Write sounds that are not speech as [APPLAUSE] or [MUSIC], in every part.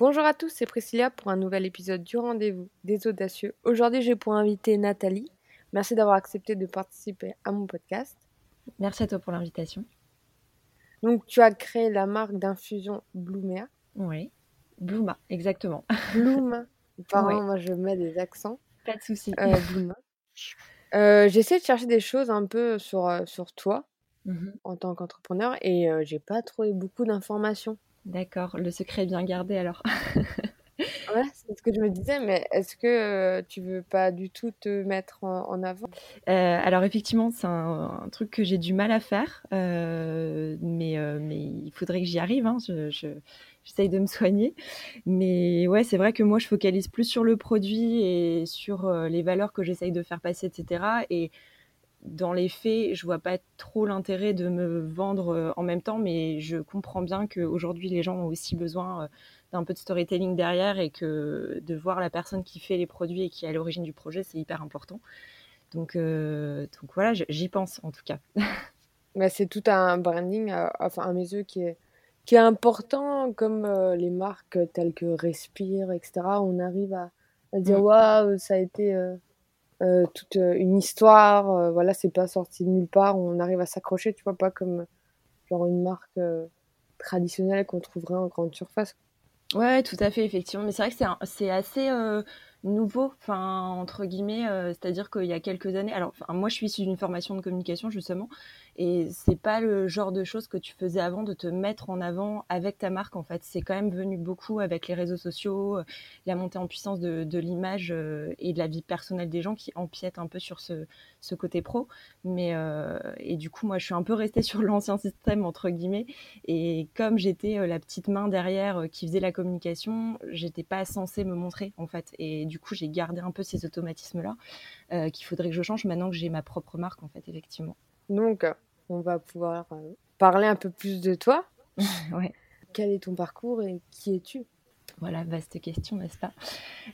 Bonjour à tous, c'est Priscilla pour un nouvel épisode du rendez-vous des audacieux. Aujourd'hui, j'ai pour inviter Nathalie. Merci d'avoir accepté de participer à mon podcast. Merci à toi pour l'invitation. Donc, tu as créé la marque d'infusion Bloomea. Oui, Blooma, exactement. Blooma. [LAUGHS] Pardon, moi je mets des accents. Pas de souci. Euh, Blooma. Euh, J'essaie de chercher des choses un peu sur, euh, sur toi Mhm. en tant qu'entrepreneur et euh, j'ai pas trouvé beaucoup d'informations. D'accord, le secret est bien gardé alors. [LAUGHS] Ouais, c'est ce que je me disais, mais est-ce que euh, tu veux pas du tout te mettre en, en avant? Euh, alors effectivement, c'est un, un truc que j'ai du mal à faire, euh, mais, mais il faudrait que j'y arrive. Hein. Je, je- j'essaye de me soigner. Mais ouais, c'est vrai que moi, je focalise plus sur le produit et sur les valeurs que j'essaye de faire passer, etc. Et dans les faits, je vois pas trop l'intérêt de me vendre euh, en même temps, mais je comprends bien qu'aujourd'hui, les gens ont aussi besoin euh, d'un peu de storytelling derrière et que de voir la personne qui fait les produits et qui est à l'origine du projet, c'est hyper important. Donc, euh, donc voilà, j'y pense en tout cas. Mais [LAUGHS] c'est tout un branding, euh, enfin à mes yeux, qui est, qui est important, comme euh, les marques telles que Respire, etc. On arrive à, à dire Mm. waouh, ça a été euh, toute euh, une histoire, euh, voilà, c'est pas sorti de nulle part, on arrive à s'accrocher, tu vois, pas comme genre une marque traditionnelle qu'on trouverait en grande surface. Ouais, tout à fait, effectivement. Mais c'est vrai que c'est assez nouveau, enfin, entre guillemets, c'est-à-dire qu'il y a quelques années. Alors, moi, je suis issue d'une formation de communication, justement, et c'est pas le genre de choses que tu faisais avant de te mettre en avant avec ta marque, en fait. C'est quand même venu beaucoup avec les réseaux sociaux, euh, la montée en puissance de, l'image euh, et de la vie personnelle des gens qui empiètent un peu sur ce, côté pro. Mais, euh, et du coup, moi, je suis un peu restée [LAUGHS] sur l'ancien système, entre guillemets. Et comme j'étais la petite main derrière qui faisait la communication, j'étais pas censée me montrer en fait. Et du coup, j'ai gardé un peu ces automatismes-là euh, qu'il faudrait que je change maintenant que j'ai ma propre marque en fait, effectivement. Donc, on va pouvoir euh, parler un peu plus de toi. [LAUGHS] ouais. Quel est ton parcours et qui es-tu? Voilà, vaste question, n'est-ce pas?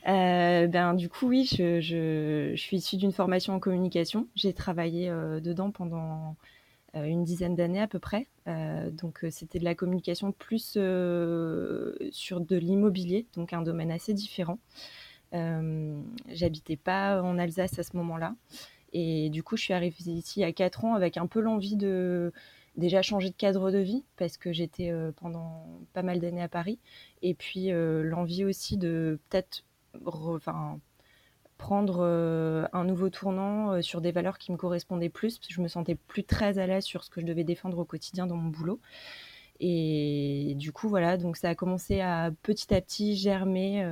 Euh, Ben du coup, oui, je, je, je suis issue d'une formation en communication. J'ai travaillé euh, dedans pendant euh, une dizaine d'années à peu près. Donc c'était de la communication plus sur de l'immobilier, donc un domaine assez différent. J'habitais pas en Alsace à ce moment-là. Et du coup, je suis arrivée ici à 4 ans avec un peu l'envie de déjà changer de cadre de vie parce que j'étais euh, pendant pas mal d'années à Paris. Et puis euh, l'envie aussi de peut-être prendre euh, un nouveau tournant sur des valeurs qui me correspondaient plus, je me sentais plus très à l'aise sur ce que je devais défendre au quotidien dans mon boulot. Et du coup, voilà, donc ça a commencé à petit à petit germer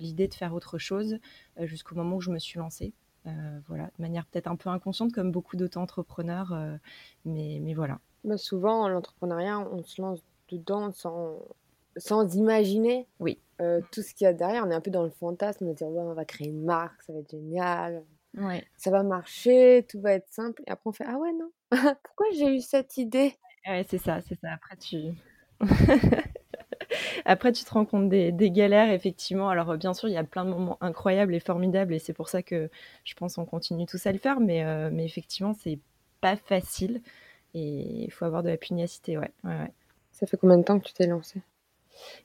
l'idée de faire autre chose jusqu'au moment où je me suis lancée. Euh, voilà, de manière peut-être un peu inconsciente, comme beaucoup d'auto-entrepreneurs, euh, mais, mais voilà. Bah, souvent, l'entrepreneuriat, on se lance dedans sans, sans imaginer Oui. euh, tout ce qu'il y a derrière. On est un peu dans le fantasme de dire, ouais, on va créer une marque, ça va être génial, Ouais. ça va marcher, tout va être simple. Et après, on fait, ah ouais, non, [LAUGHS] pourquoi j'ai eu cette idée? Ouais, c'est ça, c'est ça. Après, tu... Après, tu te rends compte des, des galères, effectivement. Alors, euh, bien sûr, il y a plein de moments incroyables et formidables, et c'est pour ça que je pense qu'on continue tous à le faire, mais, euh, mais effectivement, c'est pas facile, et il faut avoir de la pugnacité, ouais. ouais, ouais. Ça fait combien de temps que tu t'es lancé?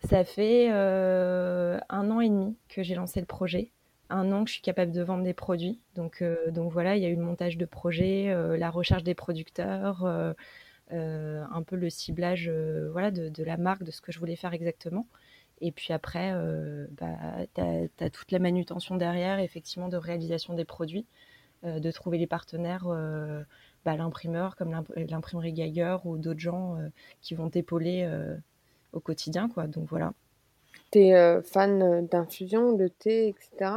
Ça fait euh, un an et demi que j'ai lancé le projet, un an que je suis capable de vendre des produits. Donc, euh, donc voilà, il y a eu le montage de projet, euh, la recherche des producteurs, euh, un peu le ciblage euh, voilà, de, la marque, de ce que je voulais faire exactement. Et puis après, euh, bah, tu as, toute la manutention derrière, effectivement, de réalisation des produits, euh, de trouver les partenaires, euh, bah, l'imprimeur comme l'imp- l'imprimerie Geiger ou d'autres gens euh, qui vont t'épauler euh, au quotidien. Quoi. Donc voilà. T'es euh, fan euh, d'infusion, de thé, etc.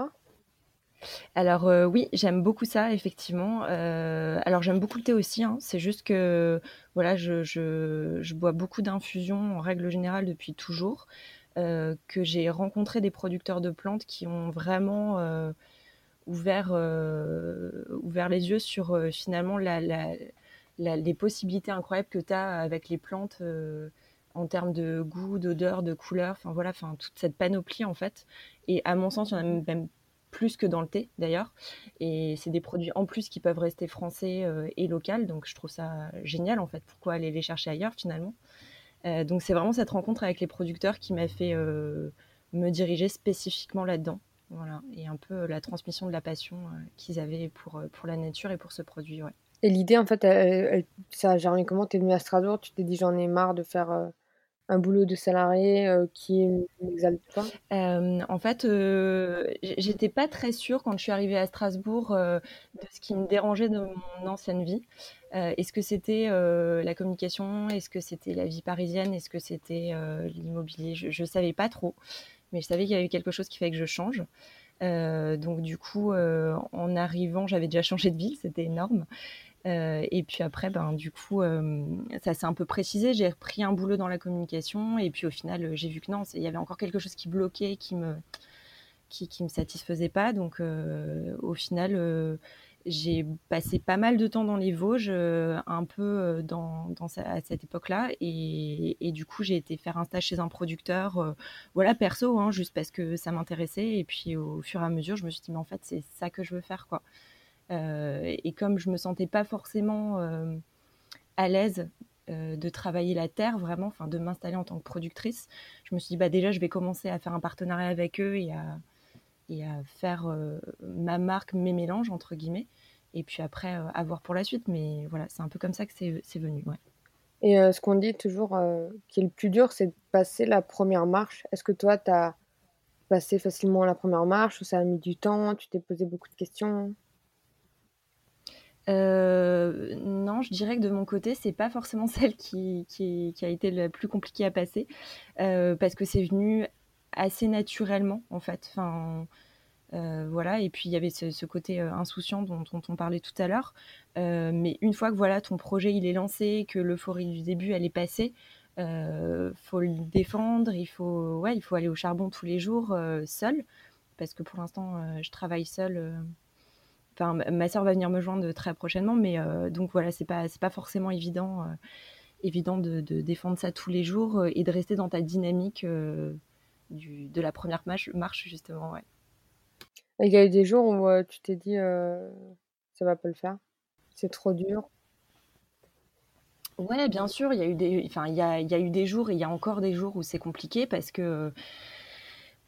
Alors euh, oui, j'aime beaucoup ça, effectivement. Euh, alors j'aime beaucoup le thé aussi, hein. C'est juste que voilà, je, bois beaucoup d'infusions en règle générale depuis toujours. Euh, que j'ai rencontré des producteurs de plantes qui ont vraiment ouvert, les yeux sur finalement les possibilités incroyables que tu as avec les plantes en termes de goût, d'odeur, de couleur, enfin voilà, enfin toute cette panoplie en fait. Et à mon sens, il y en a même plus que dans le thé d'ailleurs. Et c'est des produits en plus qui peuvent rester français euh, et local, donc je trouve ça génial en fait. Pourquoi aller les chercher ailleurs finalement? Euh, Donc c'est vraiment cette rencontre avec les producteurs qui m'a fait euh, me diriger spécifiquement là-dedans. Voilà, et un peu la transmission de la passion qu'ils avaient pour, pour la nature et pour ce produit. Ouais. Et l'idée, en fait, ça a germé comment? Tu es venu à Strasbourg, tu t'es dit j'en ai marre de faire un boulot de salarié euh, qui m'exalte pas? Euh, En fait, euh, j'étais pas très sûre quand je suis arrivée à Strasbourg de ce qui me dérangeait de mon ancienne vie. Est-ce que c'était la communication? Est-ce que c'était la vie parisienne? Est-ce que c'était l'immobilier? Je ne savais pas trop, mais je savais qu'il y avait quelque chose qui fait que je change. donc du coup, en arrivant, j'avais déjà [LAUGHS] changé de ville, c'était énorme. Euh, et puis après, ben, du coup, euh, ça s'est un peu précisé. J'ai repris un boulot dans la communication. Et puis au final, euh, j'ai vu que non, il y avait encore quelque chose qui bloquait, qui me, qui, qui me satisfaisait pas. Donc au final, j'ai passé pas mal de temps dans les Vosges, un peu dans, dans à cette époque-là. Et, et, du coup, j'ai été faire un stage chez un producteur, voilà, perso, hein, juste parce que ça m'intéressait. Et puis au fur et à mesure, je me suis dit, mais en fait, c'est ça que je veux faire, quoi. Euh, et comme je me sentais pas forcément euh, à l'aise euh, de travailler la terre vraiment, de m'installer en tant que productrice, je me suis dit bah déjà je vais commencer à faire un partenariat avec eux et à, faire ma marque, mes mélanges entre guillemets, et puis après à voir pour la suite. Mais voilà, c'est un peu comme ça que c'est venu. Et ce qu'on dit toujours qui est le plus dur, c'est de passer la première marche. Est-ce que toi, tu as passé facilement la première marche ou ça a mis du temps? Tu t'es posé beaucoup de questions? Euh, non, je dirais que de mon côté, c'est pas forcément [LAUGHS] celle qui, a été la plus compliquée à passer, euh, parce que c'est venu assez naturellement, en fait. Euh, voilà, et puis il y avait ce, côté insouciant dont, on parlait tout à l'heure. mais une fois que voilà, ton projet il est lancé, que l'euphorie du début elle est passée, faut le défendre, il il faut aller au charbon tous les jours seul, parce que pour l'instant, je travaille seule ma soeur va venir me joindre très prochainement, mais euh, donc voilà, c'est pas c'est pas forcément évident euh, évident de, défendre ça tous les jours euh, et de rester dans ta dynamique du, de la première marche, marche justement. Ouais. Il y a eu des jours où tu t'es dit ça va pas le faire, c'est trop dur. Ouais, bien sûr, il y a eu des, enfin, il y a, il y a eu des jours et il y a encore des jours où c'est compliqué parce que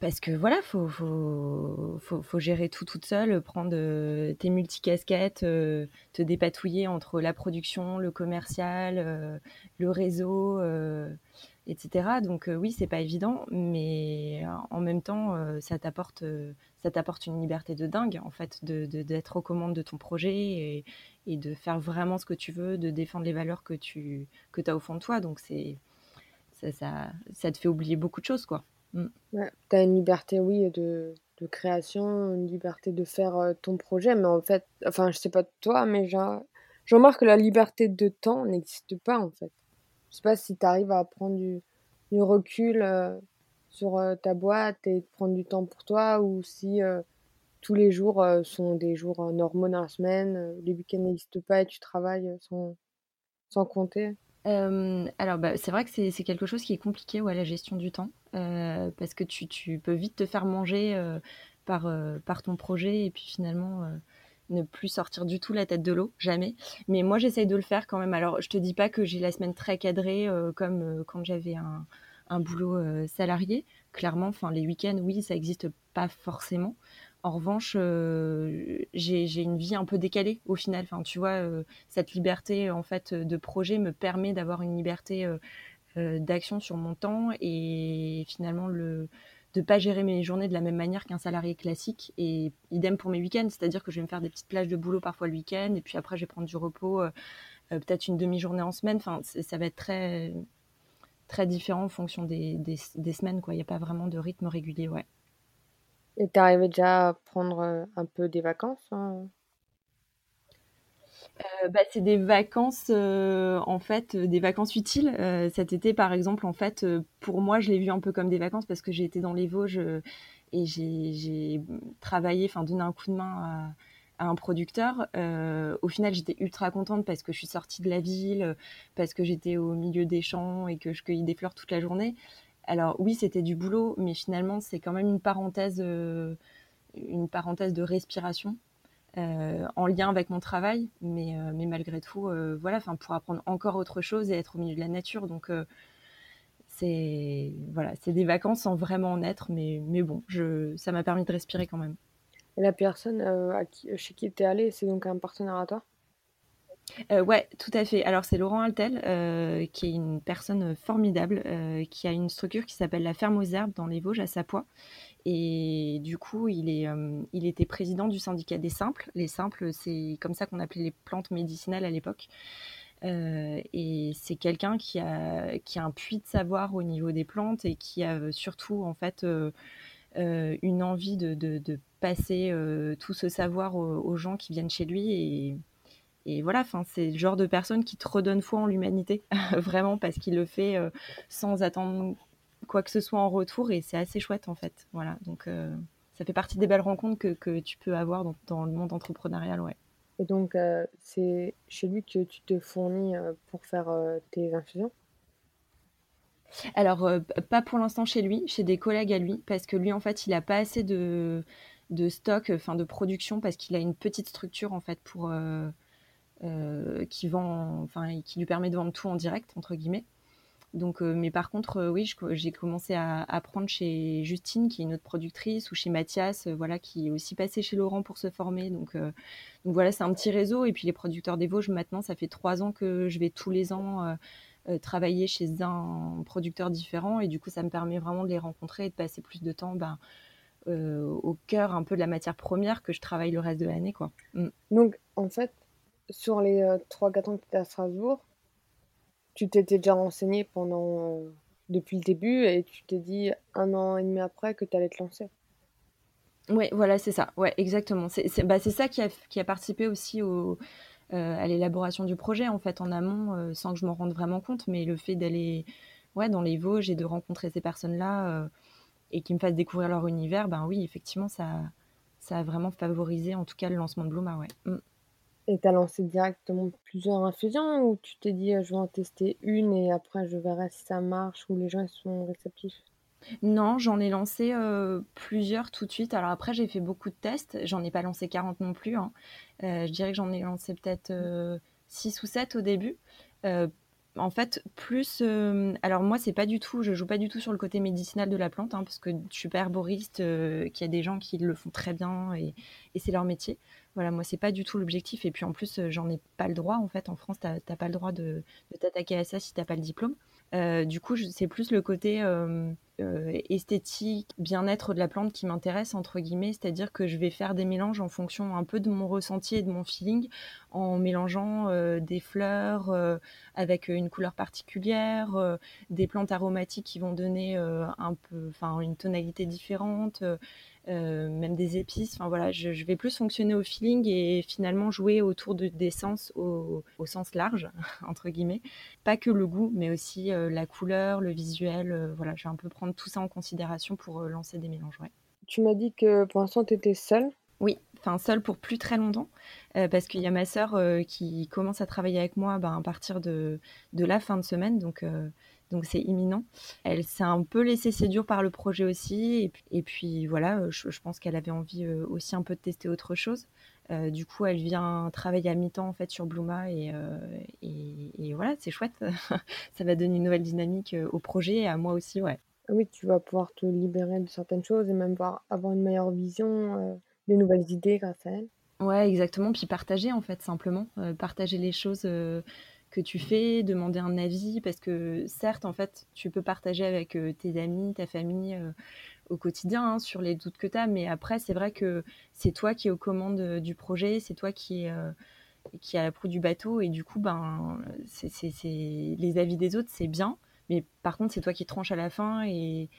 parce que voilà, faut, faut, faut, gérer tout toute seule, prendre euh, tes multicasquettes, euh, te dépatouiller entre la production, le commercial, euh, le réseau, etc. Donc oui, c'est pas évident, mais en même temps, ça t'apporte, une liberté de dingue en fait, de d'être aux commandes de ton projet et, de faire vraiment ce que tu veux, de défendre les valeurs que tu que as au fond de toi. Donc ça, ça, ça te fait oublier beaucoup de choses, quoi. Mm. tu as une liberté, oui, de, de, création, une liberté de faire euh, ton projet, mais en fait, enfin, je sais pas toi, mais je remarque que la liberté de temps n'existe pas, en fait. Je sais pas si tu arrives à prendre du, du recul euh, sur euh, ta boîte et prendre du temps pour toi, ou si tous les jours sont des jours normaux dans la semaine, les week-ends n'existent pas et tu travailles sans, sans compter. Alors, bah, c'est vrai que c'est quelque chose qui est compliqué, ouais, la gestion du temps. Euh, parce que tu, peux vite te faire manger euh, par, euh, ton projet et puis finalement ne plus sortir du tout la tête de l'eau, jamais. Mais moi, j'essaye de le faire quand même. Alors, je te dis pas que j'ai la semaine très cadrée comme quand j'avais un, un, boulot salarié. Clairement, enfin, les week-ends, oui, ça n'existe pas forcément. En revanche, j'ai une vie un peu décalée au final. Enfin, tu vois, cette liberté en fait de projet me permet d'avoir une liberté euh, d'action sur mon temps et finalement le de pas gérer mes journées de la même manière qu'un salarié classique et idem pour mes week-ends, c'est-à-dire que je vais me faire des petites plages de boulot parfois le week-end et puis après je vais prendre du repos, euh, euh, peut-être une demi-journée en semaine. Enfin, ça va être très très différent en fonction des, des, semaines. Il n'y a pas vraiment de rythme régulier, ouais. Et arrivé déjà à prendre un peu des vacances hein? Euh, bah, c'est des vacances, euh, en fait, euh, des vacances utiles. cet été, par exemple, en fait, pour moi, je l'ai vu un peu comme des vacances parce que j'ai été dans les Vosges et j'ai travaillé, enfin, donné un coup de main à, un producteur. au final, j'étais ultra contente parce que je suis sortie de la ville, parce que j'étais au milieu des champs et que je cueillais des fleurs toute la journée. Alors oui, c'était du boulot, mais finalement, c'est quand même une parenthèse, une parenthèse de respiration euh, en lien avec mon travail, mais, euh, mais malgré tout, euh, voilà, enfin pour apprendre encore autre chose et être au milieu de la nature. Donc c'est voilà, des vacances sans vraiment en être, mais, mais bon, je, ça m'a permis de respirer quand même. Et la personne à qui, chez qui tu es allée, c'est donc un partenaire à toi? Euh, ouais, tout à fait. Alors c'est Laurent Altel, euh, qui est une personne formidable, euh, qui a une structure qui s'appelle la Ferme aux Herbes dans les Vosges à Sapois. Et du coup, il, est, il était président du syndicat des simples. Les simples, c'est comme ça qu'on appelait les plantes médicinales à l'époque. et c'est quelqu'un qui a, un puits de savoir au niveau des plantes et qui a surtout en fait une envie de, passer tout ce savoir aux, gens qui viennent chez lui et voilà, enfin, c'est le genre de personne qui te redonne foi en l'humanité, [LAUGHS] vraiment, parce qu'il le fait euh, sans attendre quoi que ce soit en retour, et c'est assez chouette en fait. Voilà, donc euh, ça fait partie des belles rencontres que, que tu peux avoir dans, dans, le monde entrepreneurial, ouais. Et donc, euh, c'est chez lui que tu te fournis pour faire tes infusions? Alors, pas pour l'instant chez lui, chez des collègues à lui, parce que lui, en fait, il n'a pas assez de, de stock, enfin de production, parce qu'il a une petite structure, en fait, pour qui vend, enfin, qui lui permet de vendre tout en direct entre guillemets. Donc, euh, mais par contre, euh, oui, j'ai commencé à apprendre chez Justine, qui est une autre productrice, ou chez Mathias, voilà, qui est aussi passé chez Laurent pour se former. Donc, voilà, c'est un petit réseau. Et puis les producteurs des Vosges, maintenant, ça fait trois ans que je vais tous les ans travailler chez un producteur différent. Et du coup, ça me permet vraiment de les rencontrer et de passer plus de temps ben, au cœur un peu de la matière première que je travaille le reste de l'année. Mm. Donc, en fait, sur les 3-4 euh, ans que tu étais à Strasbourg, tu t'étais déjà renseigné pendant euh, depuis le début et tu t'es dit un an et demi après que tu allais te lancer. Oui, voilà, c'est ça. Ouais, exactement. C'est bah, ça qui a, participé aussi au, euh, à l'élaboration du projet, en fait, en amont, sans que je m'en rende vraiment compte. Mais le fait d'aller ouais, dans les Vosges et de rencontrer ces personnes-là et qu'ils me fassent découvrir leur univers, ben oui, effectivement, ça, ça a vraiment favorisé, en tout cas, le lancement de Bluma, ouais. Mm. Et tu as lancé directement plusieurs infusions ou tu t'es dit, je vais en tester une et après je verrai si ça marche ou les gens sont réceptifs? Non, j'en ai lancé plusieurs tout de suite. Alors après, j'ai fait beaucoup de tests. J'en ai pas lancé 40 non plus. Hein. je dirais que j'en ai lancé peut-être 6 ou 7 au début. en fait, plus. alors moi, c'est pas du tout. Je joue pas du tout sur le côté médicinal de la plante, hein, parce que je suis pas herboriste, qu'il y a des gens qui le font très bien et, et c'est leur métier. Voilà, moi, c'est pas du tout l'objectif. Et puis en plus, j'en ai pas le droit. En fait, en France, tu n'as pas le droit de, t'attaquer à ça si tu n'as pas le diplôme. Euh, du coup, c'est plus le côté euh, euh, esthétique, bien-être de la plante qui m'intéresse, entre guillemets. C'est-à-dire que je vais faire des mélanges en fonction un peu de mon ressenti et de mon feeling, en mélangeant des fleurs avec une couleur particulière, des plantes aromatiques qui vont donner un peu, une tonalité différente. Euh, même des épices. Enfin voilà, je, vais plus fonctionner au feeling et finalement jouer autour de, des sens au, sens large, [LAUGHS] entre guillemets. Pas que le goût, mais aussi euh, la couleur, le visuel. Euh, voilà, je vais un peu prendre tout ça en considération pour lancer des mélanges. Tu m'as dit que pour l'instant, tu étais seule oui, enfin seule pour plus très longtemps, parce qu'il y a ma sœur qui commence à travailler avec moi ben, à partir de, de, la fin de semaine, donc donc c'est imminent. Elle s'est un peu laissée séduire par le projet aussi, et puis, voilà, euh, je, pense qu'elle avait envie euh, aussi un peu de tester autre chose. Euh, du coup, elle vient travailler à mi-temps en fait sur Bluma et, et, voilà, c'est chouette. [LAUGHS] Ça va donner une nouvelle dynamique au projet et à moi aussi, ouais. Oui, tu vas pouvoir te libérer de certaines choses et même avoir une meilleure vision, des nouvelles idées grâce à elle. Ouais, exactement. Puis partager en fait simplement, partager les choses que tu fais, demander un avis, parce que certes, en fait, tu peux partager avec euh, tes amis, ta famille euh, au quotidien hein, sur les doutes que tu as, mais après, c'est vrai que c'est toi qui es aux commandes euh, du projet, c'est toi qui est qui a la proue du bateau, et du coup, ben, c'est, les avis des autres, c'est bien, mais par contre, c'est toi qui tranches à la fin et,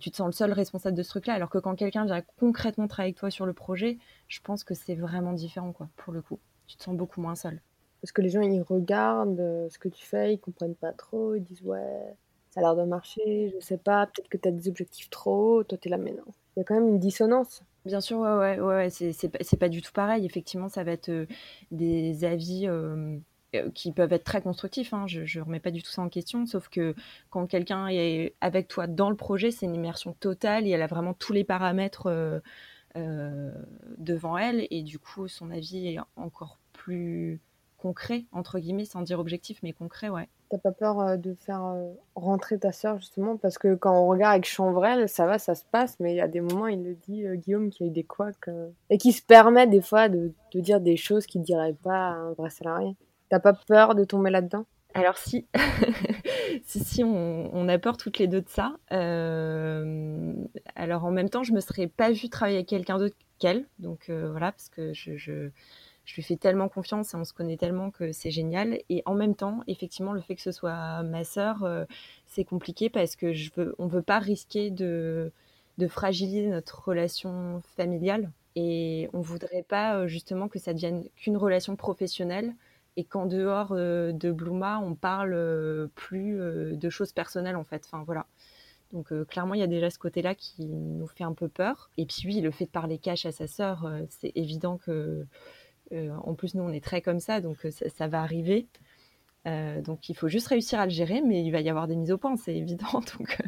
tu te sens le seul responsable de ce truc-là, alors que quand quelqu'un vient concrètement travailler avec toi sur le projet, je pense que c'est vraiment différent, quoi, pour le coup. Tu te sens beaucoup moins seul. Parce que les gens, ils regardent euh, ce que tu fais, ils comprennent pas trop, ils disent ouais, ça a l'air de marcher, je sais pas, peut-être que tu as des objectifs trop hauts, toi tu es là, mais non. Il y a quand même une dissonance. Bien sûr, ouais, ouais, ouais, c'est pas, pas du tout pareil. Effectivement, ça va être euh, des avis euh, qui peuvent être très constructifs. Hein. Je ne remets pas du tout ça en question, sauf que quand quelqu'un est avec toi dans le projet, c'est une immersion totale et elle a vraiment tous les paramètres devant elle et du coup, son avis est encore plus concret, entre guillemets, sans dire objectif, mais concret, ouais. T'as pas peur de faire rentrer ta sœur justement? Parce que quand on regarde avec Chanvrel, ça va, ça se passe, mais il y a des moments, il le dit Guillaume qui a eu des couacs et qui se permet des fois de, de dire des choses qu'il dirait pas à un vrai salarié. T'as pas peur de tomber là-dedans? Alors si, [LAUGHS] si, si, on, a peur toutes les deux de ça. Euh, alors en même temps, je me serais pas vue travailler avec quelqu'un d'autre qu'elle, donc euh, voilà, parce que je, je, lui fais tellement confiance et on se connaît tellement que c'est génial. Et en même temps, effectivement, le fait que ce soit ma sœur, euh, c'est compliqué parce que je veux, veut pas risquer de, fragiliser notre relation familiale et on voudrait pas justement que ça devienne qu'une relation professionnelle et qu'en dehors euh, de Bluma, on parle euh, plus euh, de choses personnelles en fait. Enfin voilà. Donc clairement, il y a déjà ce côté-là qui nous fait un peu peur. Et puis oui, le fait de parler cash à sa sœur, c'est évident que, en plus nous, on est très comme ça, donc ça, va arriver. donc il faut juste réussir à le gérer, mais il va y avoir des mises au point, c'est [LAUGHS] évident. Donc,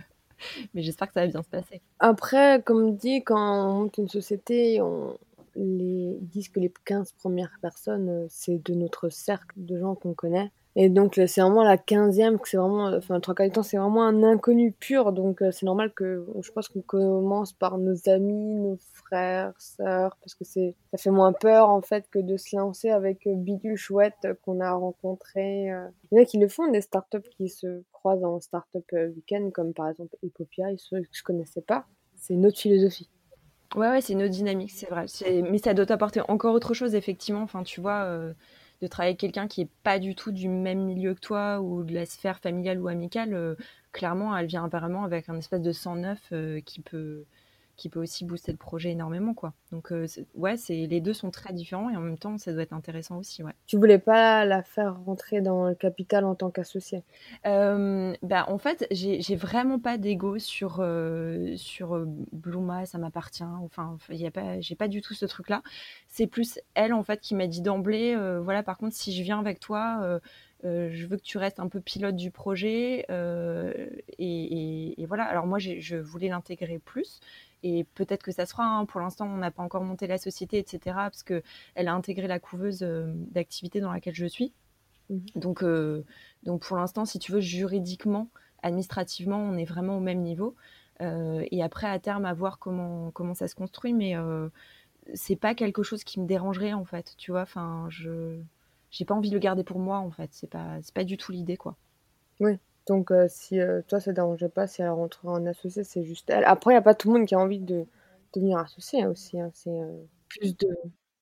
mais j'espère que ça va bien se passer. Après, comme dit, quand on monte une société, on, les, ils disent que les 15 premières personnes, euh, c'est de notre cercle de gens qu'on connaît. Et donc, c'est vraiment la 15e, que c'est vraiment, enfin, trois quarts du temps, c'est vraiment un inconnu pur. Donc, euh, c'est normal que, je pense qu'on commence par nos amis, nos frères, sœurs, parce que c'est, ça fait moins peur, en fait, que de se lancer avec euh, Bidule Chouette qu'on a rencontré. Il y en a qui le font, des startups qui se croisent en startup week-end, comme par exemple Epopia, ils que je connaissais pas. C'est une autre philosophie. Ouais, ouais, c'est une autre dynamique, c'est vrai. Mais ça doit t'apporter encore autre chose, effectivement. Enfin, tu vois, euh, de travailler avec quelqu'un qui est pas du tout du même milieu que toi ou de la sphère familiale ou amicale, euh, clairement, elle vient apparemment avec un espèce de sang neuf euh, qui peut qui peut aussi booster le projet énormément quoi. Donc euh, ouais, c'est les deux sont très différents et en même temps ça doit être intéressant aussi ouais. Tu voulais pas la faire rentrer dans le capital en tant qu'associé? Euh, Bah en fait j'ai vraiment pas d'ego sur euh, sur Bluma, ça m'appartient. Enfin il y a pas j'ai pas du tout ce truc là. C'est plus elle en fait qui m'a dit d'emblée voilà par contre si je viens avec toi je veux que tu restes un peu pilote du projet et, et, voilà. Alors moi, je voulais l'intégrer plus, et peut-être que ça se fera. Hein. Pour l'instant, on n'a pas encore monté la société, etc. Parce qu'elle a intégré la couveuse euh, d'activité dans laquelle je suis. Mmh. Donc, euh, donc pour l'instant, si tu veux, juridiquement, administrativement, on est vraiment au même niveau. Euh, et après, à terme, à voir comment, comment ça se construit. Mais c'est pas quelque chose qui me dérangerait, en fait. Tu vois, enfin, je j'ai pas envie de le garder pour moi, en fait. C'est pas, pas du tout l'idée, quoi. Oui. Donc, euh, si euh, toi, ça ne dérangeait pas, si elle rentre en associé, c'est juste elle. Après, il n'y a pas tout le monde qui a envie de devenir associé aussi. Hein. C'est euh, plus de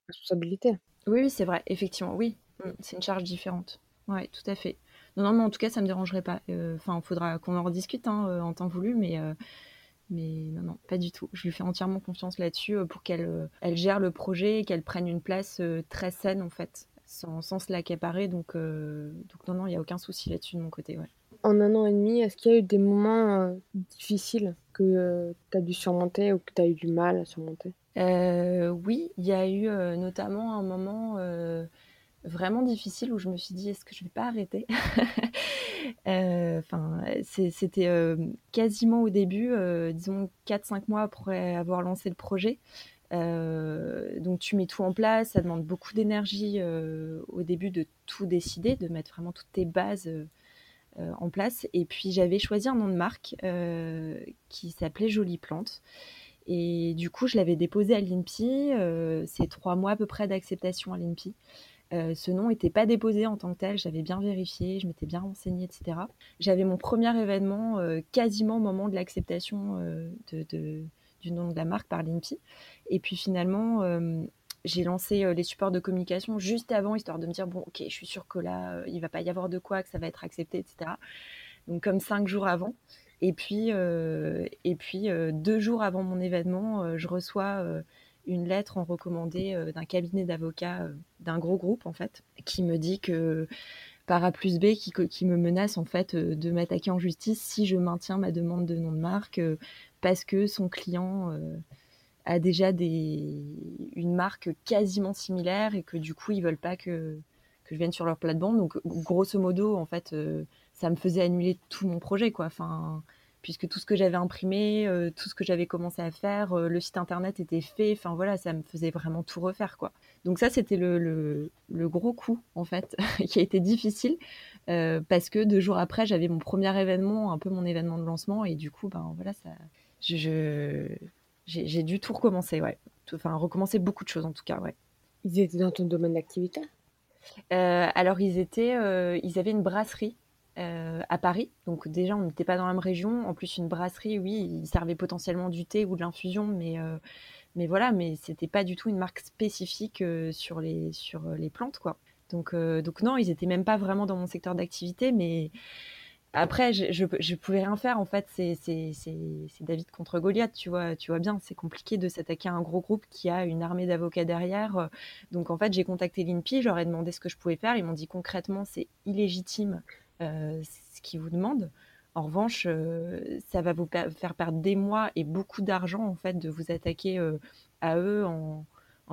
responsabilité. Oui, oui c'est vrai, effectivement, oui. Mm, c'est une charge différente. Oui, tout à fait. Non, non, mais en tout cas, ça ne me dérangerait pas. Enfin, il faudra qu'on en rediscute hein, en temps voulu, mais, mais non, non, pas du tout. Je lui fais entièrement confiance là-dessus pour qu'elle elle gère le projet et qu'elle prenne une place très saine, en fait, sans, sans se l'accaparer. Donc, donc, non, non, il n'y a aucun souci là-dessus de mon côté, ouais en un an et demi, est-ce qu'il y a eu des moments euh, difficiles que euh, tu as dû surmonter ou que tu as eu du mal à surmonter? Euh, Oui, il y a eu notamment un moment vraiment difficile où je me suis dit est-ce que je vais pas arrêter? [LAUGHS] Enfin, c'était quasiment au début, disons 4-5 mois après avoir lancé le projet. Donc tu mets tout en place, ça demande beaucoup d'énergie au début de tout décider, de mettre vraiment toutes tes bases euh, en place. Et puis j'avais choisi un nom de marque euh, qui s'appelait Jolie Plante. Et du coup, je l'avais déposé à l'INPI. Euh, c'est trois mois à peu près d'acceptation à l'INPI. ce nom n'était pas déposé en tant que tel, j'avais bien vérifié, je m'étais bien renseignée, etc. J'avais mon premier événement quasiment au moment de l'acceptation de, du nom de la marque par l'INPI. Et puis finalement, j'ai lancé euh, les supports de communication juste avant, histoire de me dire, bon, ok, je suis sûre que là, euh, il va pas y avoir de quoi, que ça va être accepté, etc. Donc comme cinq jours avant. Et puis, euh, et puis deux jours avant mon événement, je reçois une lettre en recommandé d'un cabinet d'avocats d'un gros groupe, en fait, qui me dit que par A plus B, qui, qui me menace, en fait, de m'attaquer en justice si je maintiens ma demande de nom de marque, parce que son client a déjà une marque quasiment similaire et que du coup ils veulent pas que, que je vienne sur leur plate-bande. Donc grosso modo, en fait, euh, ça me faisait annuler tout mon projet, quoi. Enfin, puisque tout ce que j'avais imprimé, euh, tout ce que j'avais commencé à faire, euh, le site internet était fait. Enfin voilà, ça me faisait vraiment tout refaire, quoi. Donc ça, c'était le, le, gros coup, en fait, [LAUGHS] qui a été difficile. parce que deux jours après, j'avais mon premier événement, un peu mon événement de lancement, et du coup, ben voilà, ça, je, j'ai dû tout recommencer, ouais. Enfin, recommencer beaucoup de choses en tout cas, ouais. Ils étaient dans ton domaine d'activité? Alors, ils étaient, ils avaient une brasserie euh, à Paris. Donc déjà, on n'était pas dans la même région. En plus, une brasserie, oui, ils servaient potentiellement du thé ou de l'infusion, mais, euh, mais voilà, mais c'était pas du tout une marque spécifique euh, sur, les, sur les plantes, quoi. Donc, donc non, ils étaient même pas vraiment dans mon secteur d'activité, mais après, je, je, pouvais rien faire. En fait, c'est David contre Goliath, tu vois, tu vois bien. C'est compliqué de s'attaquer à un gros groupe qui a une armée d'avocats derrière. Donc, en fait, j'ai contacté l'INPI, j'aurais demandé ce que je pouvais faire. Ils m'ont dit concrètement, c'est illégitime euh, ce qu'ils vous demandent. En revanche, euh, ça va vous faire perdre des mois et beaucoup d'argent en fait de vous attaquer euh, à eux en,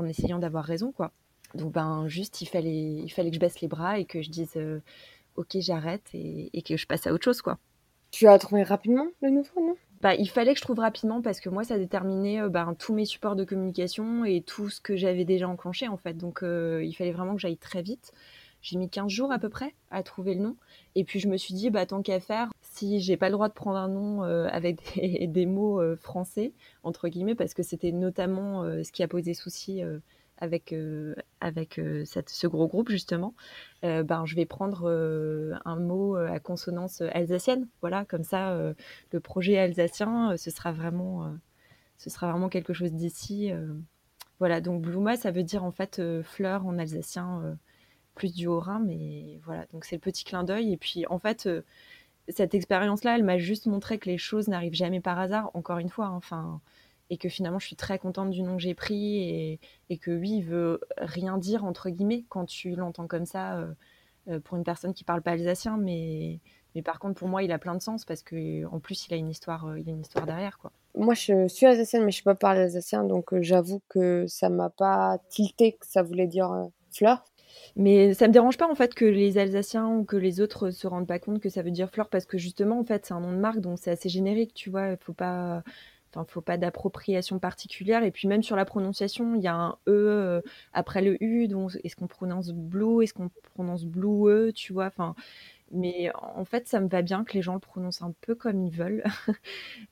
essayant d'avoir raison, quoi. Donc ben juste il fallait il fallait que je baisse les bras et que je dise ok j'arrête et, que je passe à autre chose, quoi. Tu as trouvé rapidement le nouveau, non? Bah, il fallait que je trouve rapidement parce que moi, ça déterminait ben, tous mes supports de communication et tout ce que j'avais déjà enclenché en fait. Donc, il fallait vraiment que j'aille très vite. J'ai mis 15 jours à peu près à trouver le nom. Et puis je me suis dit, bah, tant qu'à faire, si j'ai pas le droit de prendre un nom euh, avec [LAUGHS] des, mots euh, français, entre guillemets, parce que c'était notamment euh, ce qui a posé souci avec, avec cette, ce gros groupe, justement, ben, je vais prendre un mot à consonance alsacienne. Voilà, comme ça, le projet alsacien, ce, sera vraiment, ce sera vraiment quelque chose d'ici. voilà, donc Bluma, ça veut dire en fait fleur en alsacien plus du haut-rhin, mais voilà, donc c'est le petit clin d'œil. Et puis en fait, euh, cette expérience-là, elle m'a juste montré que les choses n'arrivent jamais par hasard, encore une fois. Hein, enfin, et que finalement, je suis très contente du nom que j'ai pris et, et, que oui, il veut rien dire entre guillemets quand tu l'entends comme ça euh, euh, pour une personne qui parle pas alsacien, mais mais par contre, pour moi, il a plein de sens parce que en plus, il a une histoire, il a une histoire derrière, quoi. Moi, je suis alsacienne, mais je ne pas parler alsacien, donc j'avoue que ça m'a pas tilté que ça voulait dire fleur. Mais ça me dérange pas en fait que les Alsaciens ou que les autres se rendent pas compte que ça veut dire fleur parce que justement en fait c'est un nom de marque donc c'est assez générique, tu vois. Il faut pas, enfin faut pas d'appropriation particulière et puis même sur la prononciation il y a un e euh, après le u donc est-ce qu'on prononce blue, est-ce qu'on prononce blue e, tu vois? Enfin mais en fait, ça me va bien que les gens le prononcent un peu comme ils veulent, [LAUGHS]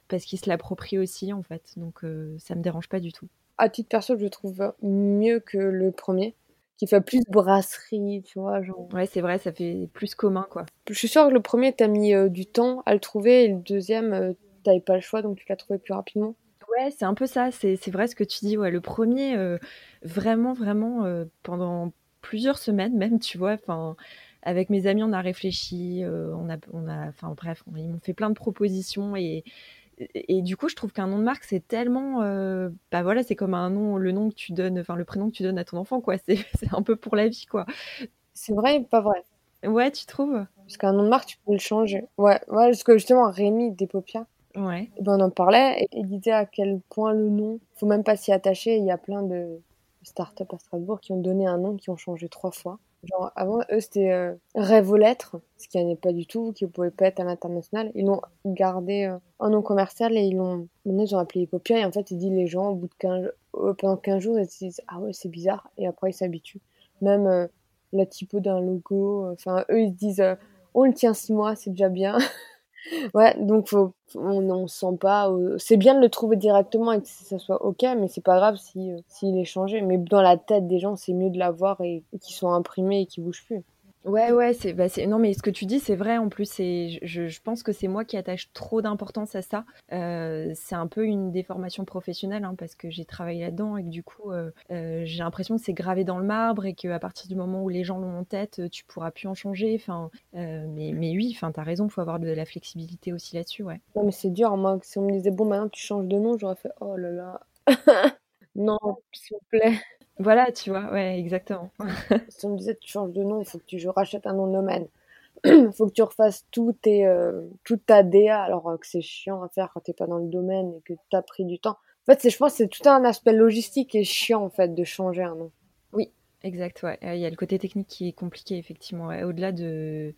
parce qu'ils se l'approprient aussi, en fait. Donc, euh, ça me dérange pas du tout. À titre perso, je trouve mieux que le premier qui fait plus brasserie, tu vois. Genre. Ouais, c'est vrai, ça fait plus commun, quoi. Je suis sûre que le premier, t'as mis euh, du temps à le trouver, et le deuxième, euh, t'avais pas le choix, donc tu l'as trouvé plus rapidement. Ouais, c'est un peu ça, c'est vrai ce que tu dis. Ouais, le premier, euh, vraiment, vraiment, pendant plusieurs semaines même, tu vois, enfin avec mes amis, on a réfléchi, on a, on a, enfin bref, ils m'ont fait plein de propositions et et du coup, je trouve qu'un nom de marque, c'est tellement, euh, bah voilà, c'est comme un nom, le nom que tu donnes, enfin le prénom que tu donnes à ton enfant, quoi. C'est [LAUGHS] un peu pour la vie, quoi. C'est vrai pas vrai? Ouais, tu trouves? Parce qu'un nom de marque, tu peux le changer. Ouais, ouais parce que justement, Rémi Despopia, ouais. Ben on en parlait et il disait à quel point le nom, faut même pas s'y attacher. Il y a plein de startups à Strasbourg qui ont donné un nom, qui ont changé trois fois. Genre, avant, eux, c'était euh, Rêve lettres, ce qui n'est pas du tout, qui ne pouvait pas être à l'international. Ils l'ont gardé euh, un nom commercial et ils l'ont. Maintenant, ils ont appelé Epopia. Et en fait, ils disent les gens, au bout de 15, euh, pendant 15 jours, ils se disent Ah ouais, c'est bizarre. Et après, ils s'habituent. Même la typo d'un logo. Enfin, eux, ils se disent On le tient 6 mois, c'est déjà bien. [LAUGHS] Ouais, donc faut, on ne sent pas. Euh, c'est bien de le trouver directement et que ça soit ok, mais c'est pas grave si euh, s'il est changé. Mais dans la tête des gens, c'est mieux de l'avoir et, et qu'ils soient imprimés et qu'ils bougent plus. Ouais, ouais, c'est, bah, non, mais ce que tu dis, c'est vrai. En plus, c'est, je, pense que c'est moi qui attache trop d'importance à ça. Euh, c'est un peu une déformation professionnelle, hein, parce que j'ai travaillé là-dedans et que du coup, euh, euh, j'ai l'impression que c'est gravé dans le marbre et qu'à partir du moment où les gens l'ont en tête, tu pourras plus en changer. Enfin, mais, mais oui, enfin, t'as raison, faut avoir de la flexibilité aussi là-dessus, ouais. Non, mais c'est dur. Moi, si on me disait bon, maintenant tu changes de nom, j'aurais fait oh là là. [LAUGHS] non, s'il vous plaît. Voilà, tu vois, ouais, exactement. [LAUGHS] si on me disait tu changes de nom, il faut que tu rachètes un nom de domaine. Il [CLEARS THROAT] faut que tu refasses tout tes, euh, toute ta DA, alors euh, que c'est chiant à faire quand t'es pas dans le domaine et que tu as pris du temps. En fait, je pense que c'est tout un aspect logistique et chiant en fait de changer un nom. Oui, exact. Ouais. Il y a le côté technique qui est compliqué effectivement. Au-delà de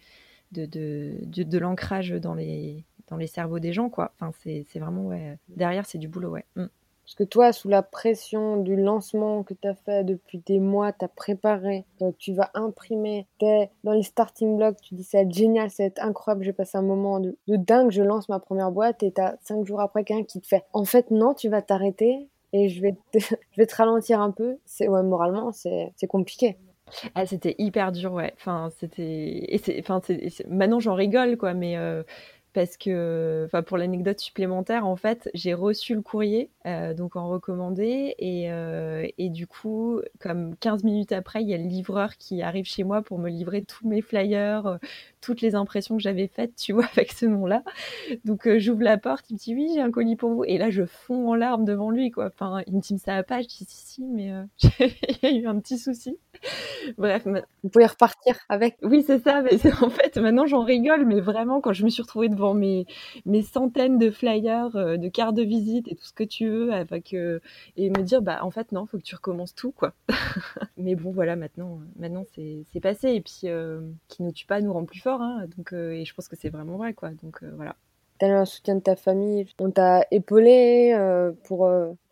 de, de, de, l'ancrage dans les dans les cerveaux des gens, quoi. Enfin, c'est vraiment ouais. Derrière, c'est du boulot, ouais. Mm. Parce que toi, sous la pression du lancement que tu as fait depuis des mois, tu as préparé, euh, tu vas imprimer, tu es dans les starting blocks, tu dis ça va être génial, ça va être incroyable, j'ai passé un moment de, dingue, je lance ma première boîte et tu as cinq jours après quelqu'un qui te fait en fait non, tu vas t'arrêter et je vais te, [LAUGHS] je vais ralentir un peu. C'est ouais, moralement, c'est compliqué. Ah, c'était hyper dur, ouais. Enfin, c'était. Enfin, maintenant j'en rigole, quoi, mais euh, parce que, enfin, pour l'anecdote supplémentaire, en fait, j'ai reçu le courrier, euh, donc en recommandé, et, euh, et, du coup, comme 15 minutes après, il y a le livreur qui arrive chez moi pour me livrer tous mes flyers, euh, toutes les impressions que j'avais faites, tu vois, [LAUGHS] avec ce nom-là. Donc, j'ouvre la porte, il me dit oui, j'ai un colis pour vous, et là, je fonds en larmes devant lui, quoi. Enfin, il me dit ça va pas, je dis si, si, mais [LAUGHS] il y a eu un petit souci. Bref. Vous pouvez repartir avec. Oui, c'est ça, mais en fait, maintenant, j'en rigole, mais vraiment, quand je me suis retrouvée devant mes, mes centaines de flyers, euh, de cartes de visite et tout ce que tu veux, avec, euh, et me dire, bah, en fait, non, faut que tu recommences tout, quoi. [LAUGHS] mais bon, voilà, maintenant, maintenant c'est passé. Et puis, euh, qui nous tue pas nous rend plus fort. Hein, donc, et je pense que c'est vraiment vrai, quoi. Donc, voilà. T'as eu un soutien de ta famille, on t'a épaulé pour.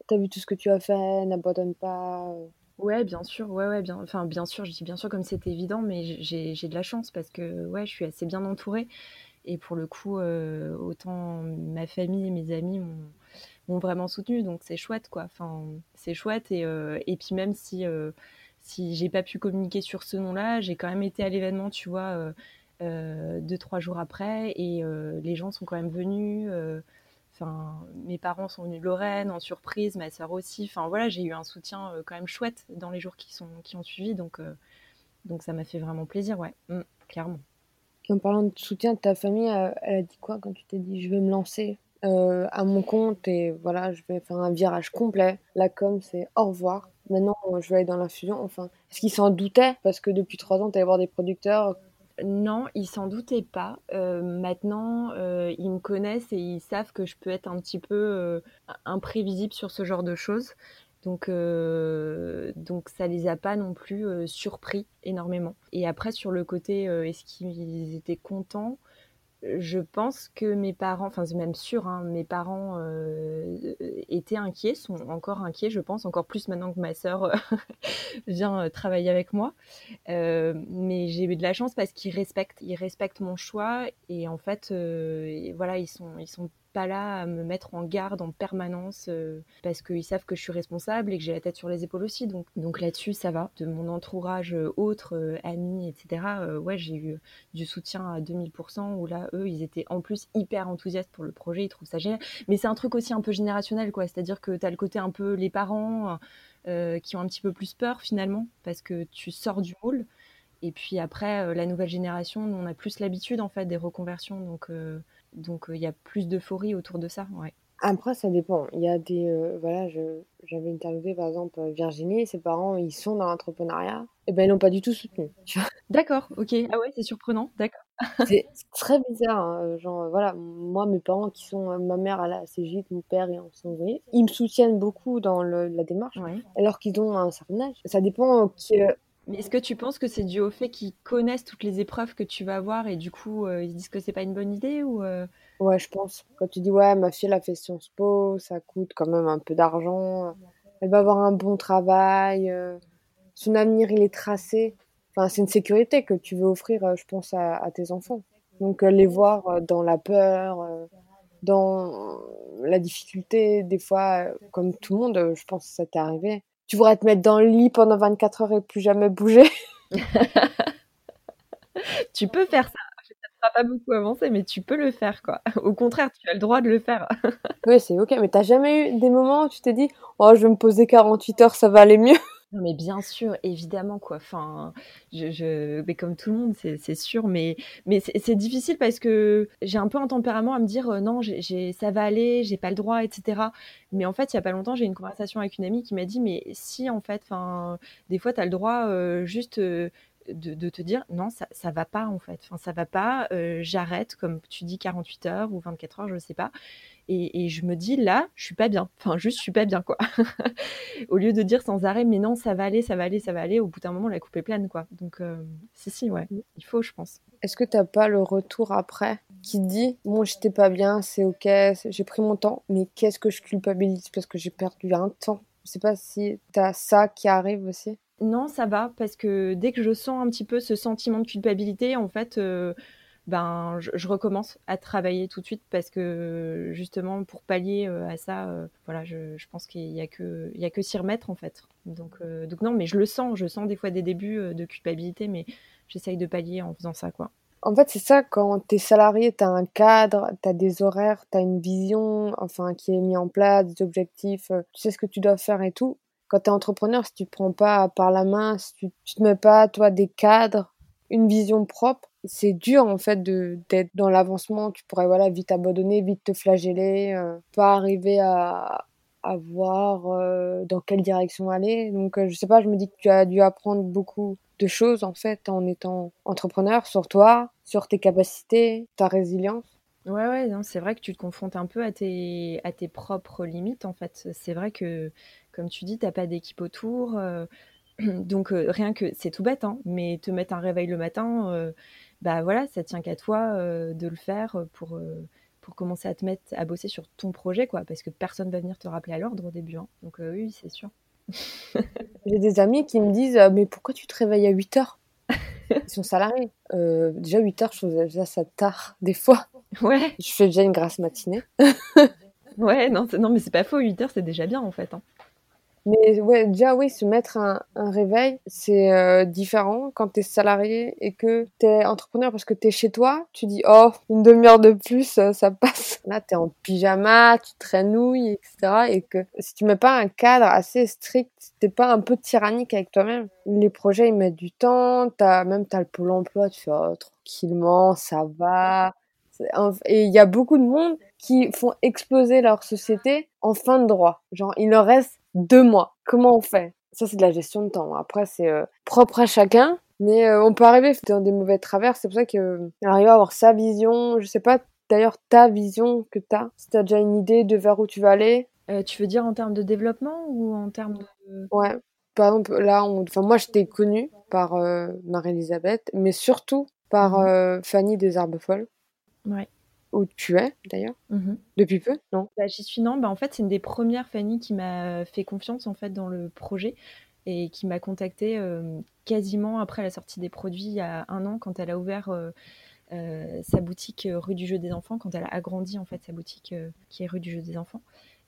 T'as vu tout ce que tu as fait, n'abandonne pas. Ouais, bien sûr, ouais, ouais, bien, enfin, bien sûr, je dis bien sûr comme c'est évident, mais j'ai de la chance parce que, ouais, je suis assez bien entourée. Et pour le coup, euh, autant ma famille et mes amis m'ont vraiment soutenu, donc c'est chouette, quoi. Enfin, c'est chouette. Et, euh, et puis même si, euh, si j'ai pas pu communiquer sur ce nom-là, j'ai quand même été à l'événement, tu vois, deux, trois jours après, et les gens sont quand même venus. Enfin, mes parents sont venus de Lorraine en surprise, ma soeur aussi. Enfin voilà, j'ai eu un soutien quand même chouette dans les jours qui, sont, qui ont suivi, donc, donc ça m'a fait vraiment plaisir, ouais, mmh, clairement en parlant de soutien de ta famille, euh, elle, a dit quoi quand tu t'es dit je vais me lancer euh, à mon compte et voilà, je vais faire un virage complet. La com, c'est au revoir. Maintenant, je vais aller dans l'infusion. Enfin, est-ce qu'ils s'en doutaient? Parce que depuis trois ans, tu allais voir des producteurs. Non, ils s'en doutaient pas. Euh, maintenant, ils me connaissent et ils savent que je peux être un petit peu imprévisible sur ce genre de choses. Donc, euh, donc ça les a pas non plus euh, surpris énormément. Et après, sur le côté, euh, est-ce qu'ils étaient contents? Je pense que mes parents, enfin c'est même sûr, hein, mes parents étaient inquiets, sont encore inquiets, je pense, encore plus maintenant que ma sœur [LAUGHS] vient travailler avec moi. mais j'ai eu de la chance parce qu'ils respectent, ils respectent mon choix et en fait, voilà, ils sont, ils sont pas là à me mettre en garde en permanence euh, parce qu'ils savent que je suis responsable et que j'ai la tête sur les épaules aussi. Donc, donc là-dessus, ça va. De mon entourage euh, autre, euh, amis, etc., ouais, j'ai eu du soutien à 2000% où là, eux, ils étaient en plus hyper enthousiastes pour le projet, ils trouvent ça génial. Mais c'est un truc aussi un peu générationnel, quoi. C'est-à-dire que tu as le côté un peu les parents qui ont un petit peu plus peur finalement parce que tu sors du moule. Et puis après, la nouvelle génération, on a plus l'habitude en fait des reconversions. Donc, donc il y a plus d'euphorie autour de ça. Ouais. Après, ça dépend. Il y a des. Euh, voilà, j'avais interviewé par exemple Virginie, ses parents, ils sont dans l'entrepreneuriat. Et ben, ils l'ont pas du tout soutenu. [LAUGHS] D'accord, ok. Ah ouais, c'est surprenant, d'accord. [LAUGHS] c'est très bizarre. Hein, euh, genre, voilà, moi, mes parents qui sont. Euh, ma mère à la CGIT, mon père est en. Ils me soutiennent beaucoup dans le, la démarche, alors qu'ils ont un certain âge. Ça dépend qui. Mais est-ce que tu penses que c'est dû au fait qu'ils connaissent toutes les épreuves que tu vas avoir et du coup ils se disent que c'est pas une bonne idée ou Ouais, je pense. Quand tu dis, ouais, ma fille, elle a fait Sciences Po, ça coûte quand même un peu d'argent. Elle va avoir un bon travail. Euh, son avenir, il est tracé. Enfin, c'est une sécurité que tu veux offrir, euh, je pense, à, tes enfants. Donc, euh, les voir dans la peur, dans la difficulté, des fois, comme tout le monde, je pense que ça t'est arrivé. Tu voudrais te mettre dans le lit pendant 24 heures et plus jamais bouger. [LAUGHS] [LAUGHS] tu peux faire ça pas beaucoup avancé, mais tu peux le faire, quoi. [LAUGHS] Au contraire, tu as le droit de le faire. oui, c'est ok, mais t'as jamais eu des moments où tu t'es dit, oh, je vais me poser 48 heures, ça va aller mieux non, mais bien sûr, évidemment, quoi. Enfin, je, je... Mais comme tout le monde, c'est sûr, mais, mais c'est difficile parce que j'ai un peu un tempérament à me dire, euh, non, j'ai ça va aller, j'ai pas le droit, etc. Mais en fait, il y a pas longtemps, j'ai une conversation avec une amie qui m'a dit, mais si, en fait, des fois, tu le droit euh, juste euh, de, te dire non, ça, ça va pas en fait. Enfin, ça va pas, euh, j'arrête, comme tu dis, 48 heures ou 24 heures, je sais pas. Et, je me dis là, je suis pas bien. Enfin, juste, je suis pas bien, quoi. [LAUGHS] Au lieu de dire sans arrêt, mais non, ça va aller, ça va aller, ça va aller, au bout d'un moment, la coupe est pleine, quoi. Donc, euh, si, si, ouais, il faut, je pense. Est-ce que t'as pas le retour après qui te dit bon j'étais pas bien c'est ok j'ai pris mon temps mais qu'est-ce que je culpabilise parce que j'ai perdu un temps? Je sais pas si t'as ça qui arrive aussi non ça va parce que dès que je sens un petit peu ce sentiment de culpabilité en fait euh, ben je, recommence à travailler tout de suite parce que justement pour pallier euh, à ça euh, voilà je, pense qu'il y a que que s'y remettre en fait donc donc non mais je le sens je sens des fois des débuts de culpabilité mais j'essaye de pallier en faisant ça quoi en fait, c'est ça, quand tu es salarié, tu as un cadre, tu as des horaires, tu as une vision enfin, qui est mise en place, des objectifs, tu sais ce que tu dois faire et tout. Quand tu es entrepreneur, si tu prends pas par la main, si tu, tu te mets pas, toi, des cadres, une vision propre, c'est dur en fait d'être dans l'avancement. Tu pourrais voilà vite abandonner, vite te flageller, euh, pas arriver à, à voir euh, dans quelle direction aller. Donc je sais pas, je me dis que tu as dû apprendre beaucoup de choses en fait en étant entrepreneur sur toi, sur tes capacités, ta résilience. Ouais, ouais, c'est vrai que tu te confrontes un peu à tes, à tes propres limites en fait. C'est vrai que, comme tu dis, t'as pas d'équipe autour. Euh, [CLEARS THROAT] donc euh, rien que, c'est tout bête, hein, mais te mettre un réveil le matin, euh, bah voilà, ça tient qu'à toi de le faire pour, pour commencer à te mettre à bosser sur ton projet, quoi, parce que personne va venir te rappeler à l'ordre au début. Hein. Donc oui, c'est sûr. [LAUGHS] J'ai des amis qui me disent Mais pourquoi tu te réveilles à 8 heures? [LAUGHS] Ils sont salariés. Euh, déjà, 8 heures, je faisais déjà ça tard, des fois. Ouais. Je fais déjà une grasse matinée. ouais, non, non mais c'est pas faux, 8 heures, c'est déjà bien en fait. Hein. Mais ouais, déjà, oui, se mettre un, un réveil, c'est euh, différent quand t'es salarié et que t'es entrepreneur parce que t'es chez toi. Tu dis, oh, une demi-heure de plus, euh, ça passe. Là, t'es en pyjama, tu traînouilles, etc. Et que si tu mets pas un cadre assez strict, t'es pas un peu tyrannique avec toi-même. Les projets, ils mettent du temps. T'as, même t'as le pôle emploi, tu fais, oh, tranquillement, ça va. Et il y a beaucoup de monde qui font exploser leur société en fin de droit. Genre, il leur reste deux mois. Comment on fait? Ça, c'est de la gestion de temps. Après, c'est euh, propre à chacun. Mais euh, on peut arriver dans des mauvais travers. C'est pour ça qu'arriver euh, à avoir sa vision, je sais pas d'ailleurs ta vision que tu as, si tu as déjà une idée de vers où tu vas aller. tu veux dire en termes de développement ou en termes de... Ouais, par exemple, là, on... enfin, moi, je t'ai connue par Marie-Elisabeth, mais surtout par mmh Fanny des Arbes Folles. Ouais où tu es d'ailleurs. Mmh depuis peu non? Bah, j'y suis non. Bah, en fait c'est une des premières Fanny qui m'a fait confiance en fait dans le projet et qui m'a contacté euh, quasiment après la sortie des produits il y a un an quand elle a ouvert euh, euh, sa boutique rue du jeu des enfants quand elle a agrandi en fait sa boutique qui est rue du jeu des enfants.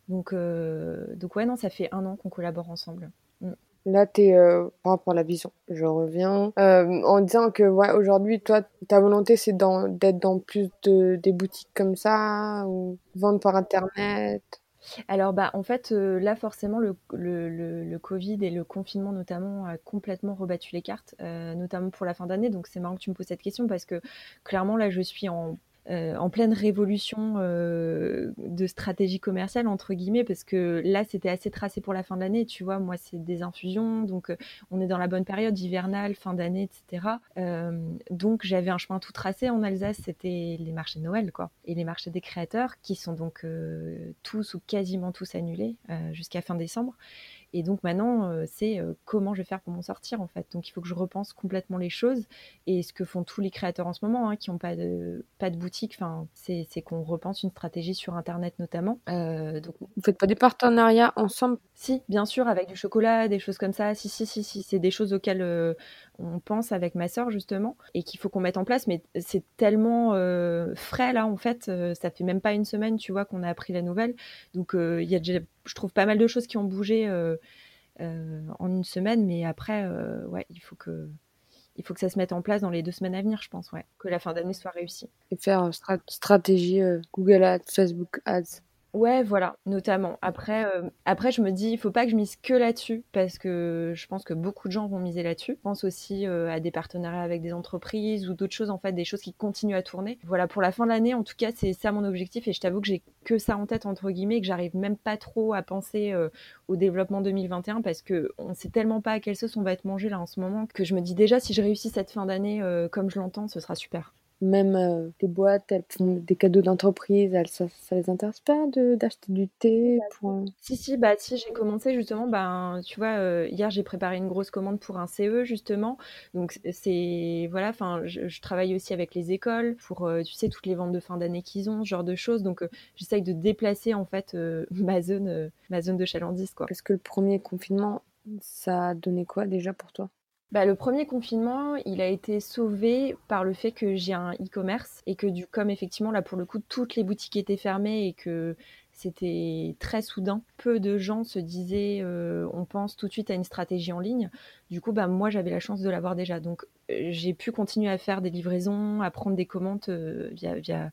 Donc donc ouais non ça fait un an qu'on collabore ensemble. Mmh. Là, tu es euh, par rapport à la vision. Je reviens euh, en disant que ouais, aujourd'hui, toi, ta volonté, c'est d'être dans plus de des boutiques comme ça ou vendre par internet. Alors bah en fait euh, là forcément le, Covid et le confinement notamment a complètement rebattu les cartes, notamment pour la fin d'année. Donc c'est marrant que tu me poses cette question parce que clairement là je suis en euh, en pleine révolution euh, de stratégie commerciale entre guillemets parce que là c'était assez tracé pour la fin de l'année tu vois. Moi c'est des infusions donc euh, on est dans la bonne période hivernale fin d'année etc donc j'avais un chemin tout tracé en Alsace. C'était les marchés de Noël quoi. Et les marchés des créateurs qui sont donc tous ou quasiment tous annulés jusqu'à fin décembre et donc maintenant, euh, c'est euh, comment je vais faire pour m'en sortir en fait. Donc il faut que je repense complètement les choses. Et ce que font tous les créateurs en ce moment, hein, qui n'ont pas de, pas de boutique, c'est, c'est qu'on repense une stratégie sur Internet notamment. Euh, donc... Vous faites pas des partenariats ensemble? Si, bien sûr, avec du chocolat, des choses comme ça. Si, si, si, si. C'est des choses auxquelles on pense avec ma sœur justement et qu'il faut qu'on mette en place. Mais c'est tellement frais là en fait. ça fait même pas une semaine, tu vois, qu'on a appris la nouvelle. Donc il y a déjà je trouve pas mal de choses qui ont bougé euh, euh, en une semaine, mais après, euh, ouais, il faut que il faut que ça se mette en place dans les deux semaines à venir, je pense, ouais, que la fin d'année soit réussie. Et faire stratégie Google Ads, Facebook Ads. Ouais, voilà, notamment. Après, euh, après, je me dis, il faut pas que je mise que là-dessus parce que je pense que beaucoup de gens vont miser là-dessus. Je pense aussi euh, à des partenariats avec des entreprises ou d'autres choses, en fait, des choses qui continuent à tourner. Voilà, pour la fin de l'année, en tout cas, c'est ça mon objectif et je t'avoue que j'ai que ça en tête, entre guillemets, que j'arrive même pas trop à penser euh, au développement 2021 parce que on sait tellement pas à quelle sauce on va être mangé là en ce moment que je me dis déjà, si je réussis cette fin d'année comme je l'entends, ce sera super. Même euh, des boîtes, elles font des cadeaux d'entreprise, ça, ça les intéresse pas d'acheter du thé pour... Si, si, bah si, j'ai commencé justement, ben, tu vois, euh, hier j'ai préparé une grosse commande pour un CE justement, donc c'est, voilà, enfin, je, travaille aussi avec les écoles pour, euh, tu sais, toutes les ventes de fin d'année qu'ils ont, ce genre de choses, donc j'essaye de déplacer en fait [LAUGHS] ma zone, ma zone de chalandise, quoi. Est-ce que le premier confinement, ça a donné quoi déjà pour toi? Bah, le premier confinement, il a été sauvé par le fait que j'ai un e-commerce et que du comme effectivement là pour le coup toutes les boutiques étaient fermées et que c'était très soudain. Peu de gens se disaient euh, on pense tout de suite à une stratégie en ligne. Du coup, bah, moi j'avais la chance de l'avoir déjà. Donc euh, j'ai pu continuer à faire des livraisons, à prendre des commandes euh, via, via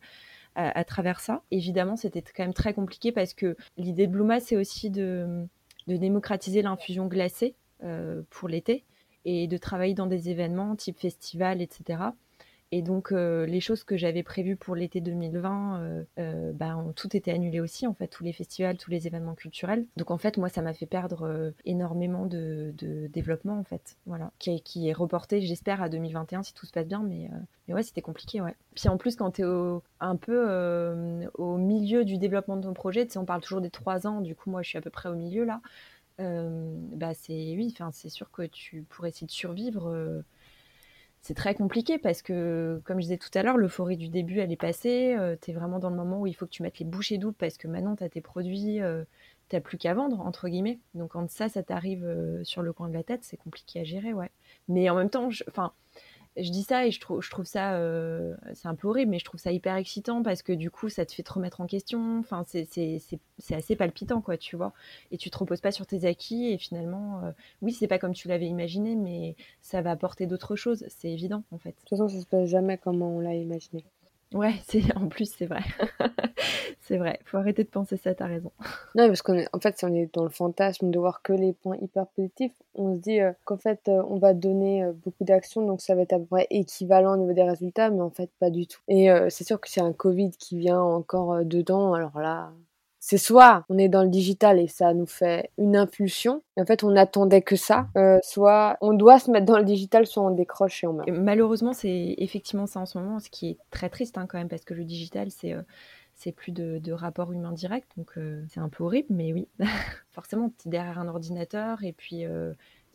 à, travers ça. Évidemment, c'était quand même très compliqué parce que l'idée de Bluma, c'est aussi de, de démocratiser l'infusion glacée pour l'été et de travailler dans des événements type festival, etc. Et donc, euh, les choses que j'avais prévues pour l'été 2020, euh, euh, bah, ont tout été annulé aussi, en fait, tous les festivals, tous les événements culturels. Donc, en fait, moi, ça m'a fait perdre énormément de, développement, en fait, voilà, qui, est reporté, j'espère, à 2021 si tout se passe bien, mais, mais ouais, c'était compliqué, ouais. Puis en plus, quand tu es un peu au milieu du développement de ton projet, tu sais, on parle toujours des trois ans, du coup, moi, je suis à peu près au milieu là. Bah c'est oui, enfin c'est sûr que tu pourrais essayer de survivre. C'est très compliqué parce que, comme je disais tout à l'heure, l'euphorie du début, elle est passée. Tu es vraiment dans le moment où il faut que tu mettes les bouchées doubles parce que maintenant, tu as tes produits, tu n'as plus qu'à vendre, entre guillemets. Donc, quand ça, ça t'arrive sur le coin de la tête, c'est compliqué à gérer, ouais. Mais en même temps, enfin, dis ça et je trouve, je ça, euh, c'est un peu horrible, mais je trouve ça hyper excitant parce que du coup, ça te fait te remettre en question. Enfin, c'est assez palpitant, quoi, tu vois. Et tu te reposes pas sur tes acquis et finalement, euh, oui, c'est pas comme tu l'avais imaginé, mais ça va apporter d'autres choses. C'est évident, en fait. De toute façon, ça se passe jamais comme on l'a imaginé. Ouais, [LAUGHS] c'est en plus c'est vrai. [LAUGHS] c'est vrai. Faut arrêter de penser ça, t'as raison. [LAUGHS] Non, parce qu'en en fait, si on est dans le fantasme de voir que les points hyper positifs, on se dit euh, qu'en fait, euh, on va donner euh, beaucoup d'actions, donc ça va être à peu près équivalent au niveau des résultats, mais en fait, pas du tout. Et c'est sûr que c'est un Covid qui vient encore dedans, alors là, c'est soit on est dans le digital et ça nous fait une impulsion, en fait on attendait que ça, euh, soit on doit se mettre dans le digital, soit on décroche et on meurt. malheureusement, c'est effectivement ça en ce moment, ce qui est très triste hein, quand même, parce que le digital, c'est euh, plus de, rapport humain direct, donc euh, c'est un peu horrible, mais oui, [LAUGHS] forcément, tu es derrière un ordinateur et puis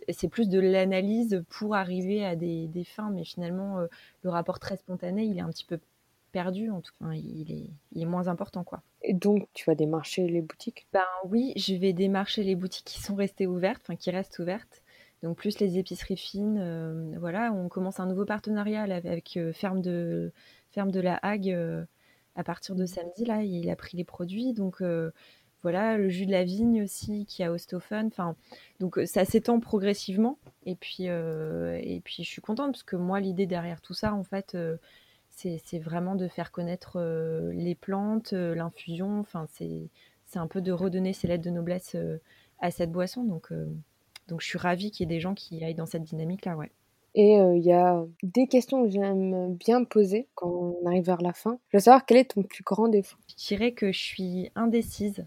c'est plus de l'analyse pour arriver à des fins, mais finalement, le rapport très spontané, il est un petit peu perdu, en tout cas, il est, il est moins important, quoi. Et donc, tu vas démarcher les boutiques? Ben oui, je vais démarcher les boutiques qui sont restées ouvertes, enfin qui restent ouvertes. Donc plus les épiceries fines, euh, voilà, on commence un nouveau partenariat avec euh, Ferme de Ferme de la Hague euh, à partir de samedi là, il a pris les produits, donc voilà, le jus de la vigne aussi qui a Ostofen. Enfin, donc ça s'étend progressivement. Et puis, et puis je suis contente parce que moi, l'idée derrière tout ça, en fait, c'est vraiment de faire connaître les plantes, l'infusion. Enfin, c'est un peu de redonner ses lettres de noblesse à cette boisson. Donc, donc je suis ravie qu'il y ait des gens qui aillent dans cette dynamique-là, ouais. Et il y a des questions que j'aime bien poser quand on arrive vers la fin. Je veux savoir quel est ton plus grand défaut? Je dirais que je suis indécise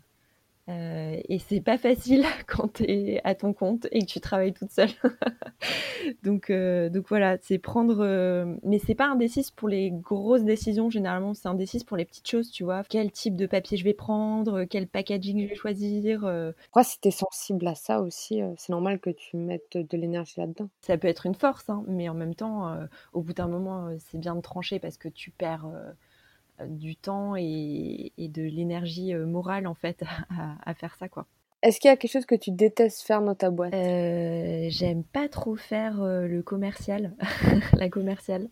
euh, et c'est pas facile [LAUGHS] quand tu es à ton compte et que tu travailles toute seule. [LAUGHS] donc, euh, donc voilà, c'est prendre. Euh, mais c'est pas indécis pour les grosses décisions, généralement, c'est indécis pour les petites choses, tu vois. Quel type de papier je vais prendre, quel packaging je vais choisir. Après, si tu es sensible à ça aussi, c'est normal que tu mettes de l'énergie là-dedans. Ça peut être une force, hein, mais en même temps, au bout d'un moment, c'est bien de trancher parce que tu perds du temps et, de l'énergie euh, morale en fait [LAUGHS] à, faire ça quoi. Est-ce qu'il y a quelque chose que tu détestes faire dans ta boîte? Euh, J'aime pas trop faire euh, le commercial, [LAUGHS] la commerciale.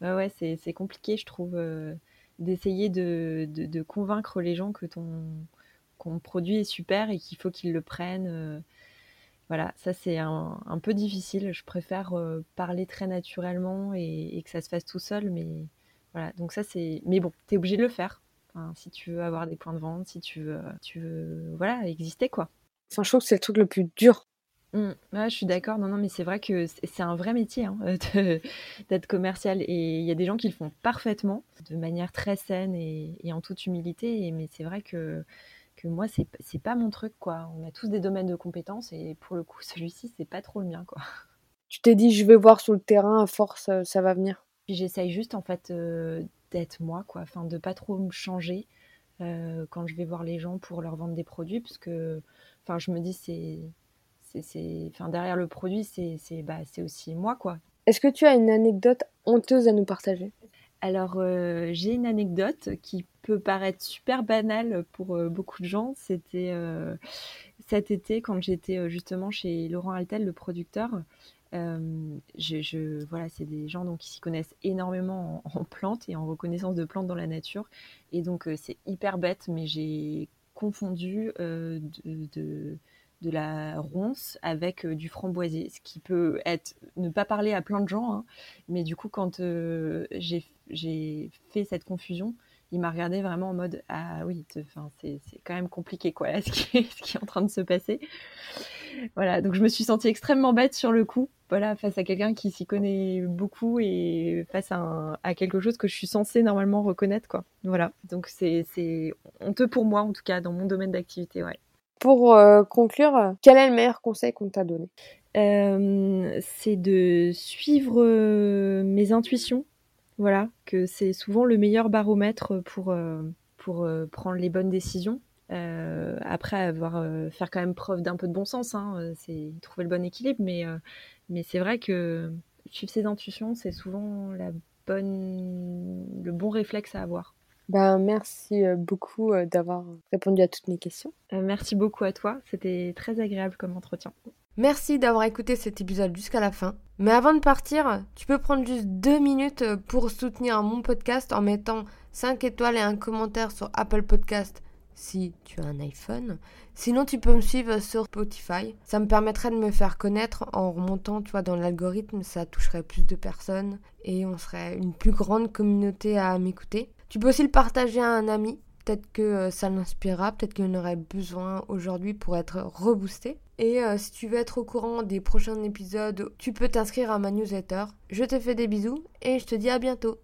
ouais, c'est compliqué, je trouve, d'essayer de, de, convaincre les gens que ton, produit est super et qu'il faut qu'ils le prennent. voilà, ça c'est un, peu difficile. Je préfère parler très naturellement et, et, que ça se fasse tout seul, mais voilà, donc ça c'est. Mais bon, tu es obligé de le faire. si tu veux avoir des points de vente, si tu veux, tu veux voilà, exister quoi. Enfin, je trouve que c'est le truc le plus dur. Mmh. je suis d'accord. Non, non, mais c'est vrai que c'est un vrai métier hein, [LAUGHS] d'être commercial. Et il y a des gens qui le font parfaitement, de manière très saine et, en toute humilité. mais c'est vrai que, que moi, c'est pas mon truc, quoi. On a tous des domaines de compétences et pour le coup, [LAUGHS] celui-ci, c'est pas trop le mien, quoi. Tu t'es dit, je vais voir sur le terrain, à force, ça va venir Puis j'essaye juste en fait d'être moi, quoi, enfin de pas trop me changer quand je vais voir les gens pour leur vendre des produits, parce que, enfin, je me dis c'est, c'est, enfin derrière le produit, c'est, c'est, bah, c'est aussi moi, quoi. Est-ce que tu as une anecdote honteuse à nous partager? Alors, euh, j'ai une anecdote qui peut paraître super banale pour euh, beaucoup de gens. C'était euh, cet été, quand j'étais justement chez Laurent Altel, le producteur. Je, voilà, c'est des gens donc, qui s'y connaissent énormément en, plantes et en reconnaissance de plantes dans la nature. Et donc, c'est hyper bête, mais j'ai confondu de la ronce avec du framboisier, ce qui peut être ne pas parler à plein de gens, hein. mais du coup quand j'ai fait cette confusion, il m'a regardé vraiment en mode ah oui, c'est quand même compliqué quoi là, [LAUGHS] ce qui, ce qui est en train de se passer. Voilà, donc je me suis sentie extrêmement bête sur le coup, voilà, face à quelqu'un qui s'y connaît beaucoup et face à, à, quelque chose que je suis censée normalement reconnaître quoi. Voilà, donc c'est honteux pour moi en tout cas dans mon domaine d'activité, ouais. Pour euh, conclure, quel est le meilleur conseil qu'on t'a donné? Euh, C'est de suivre euh, mes intuitions. Voilà, que c'est souvent le meilleur baromètre pour, pour prendre les bonnes décisions. après avoir faire quand même preuve d'un peu de bon sens, hein, c'est trouver le bon équilibre, mais, mais c'est vrai que suivre ses intuitions, c'est souvent la bonne, le bon réflexe à avoir. Ben, merci beaucoup d'avoir répondu à toutes mes questions. merci beaucoup à toi, c'était très agréable comme entretien. Merci d'avoir écouté cet épisode jusqu'à la fin. Mais avant de partir, tu peux prendre juste deux minutes pour soutenir mon podcast en mettant 5 étoiles et un commentaire sur Apple Podcast si tu as un iPhone. Sinon, tu peux me suivre sur Spotify. Ça me permettrait de me faire connaître en remontant, tu vois, dans l'algorithme. Ça toucherait plus de personnes et on serait une plus grande communauté à m'écouter. Tu peux aussi le partager à un ami. Peut-être que euh, ça l'inspirera, peut-être qu'il en aurait besoin aujourd'hui pour être reboosté. Et euh, si tu veux être au courant des prochains épisodes, tu peux t'inscrire à ma newsletter. Je te fais des bisous et je te dis à bientôt.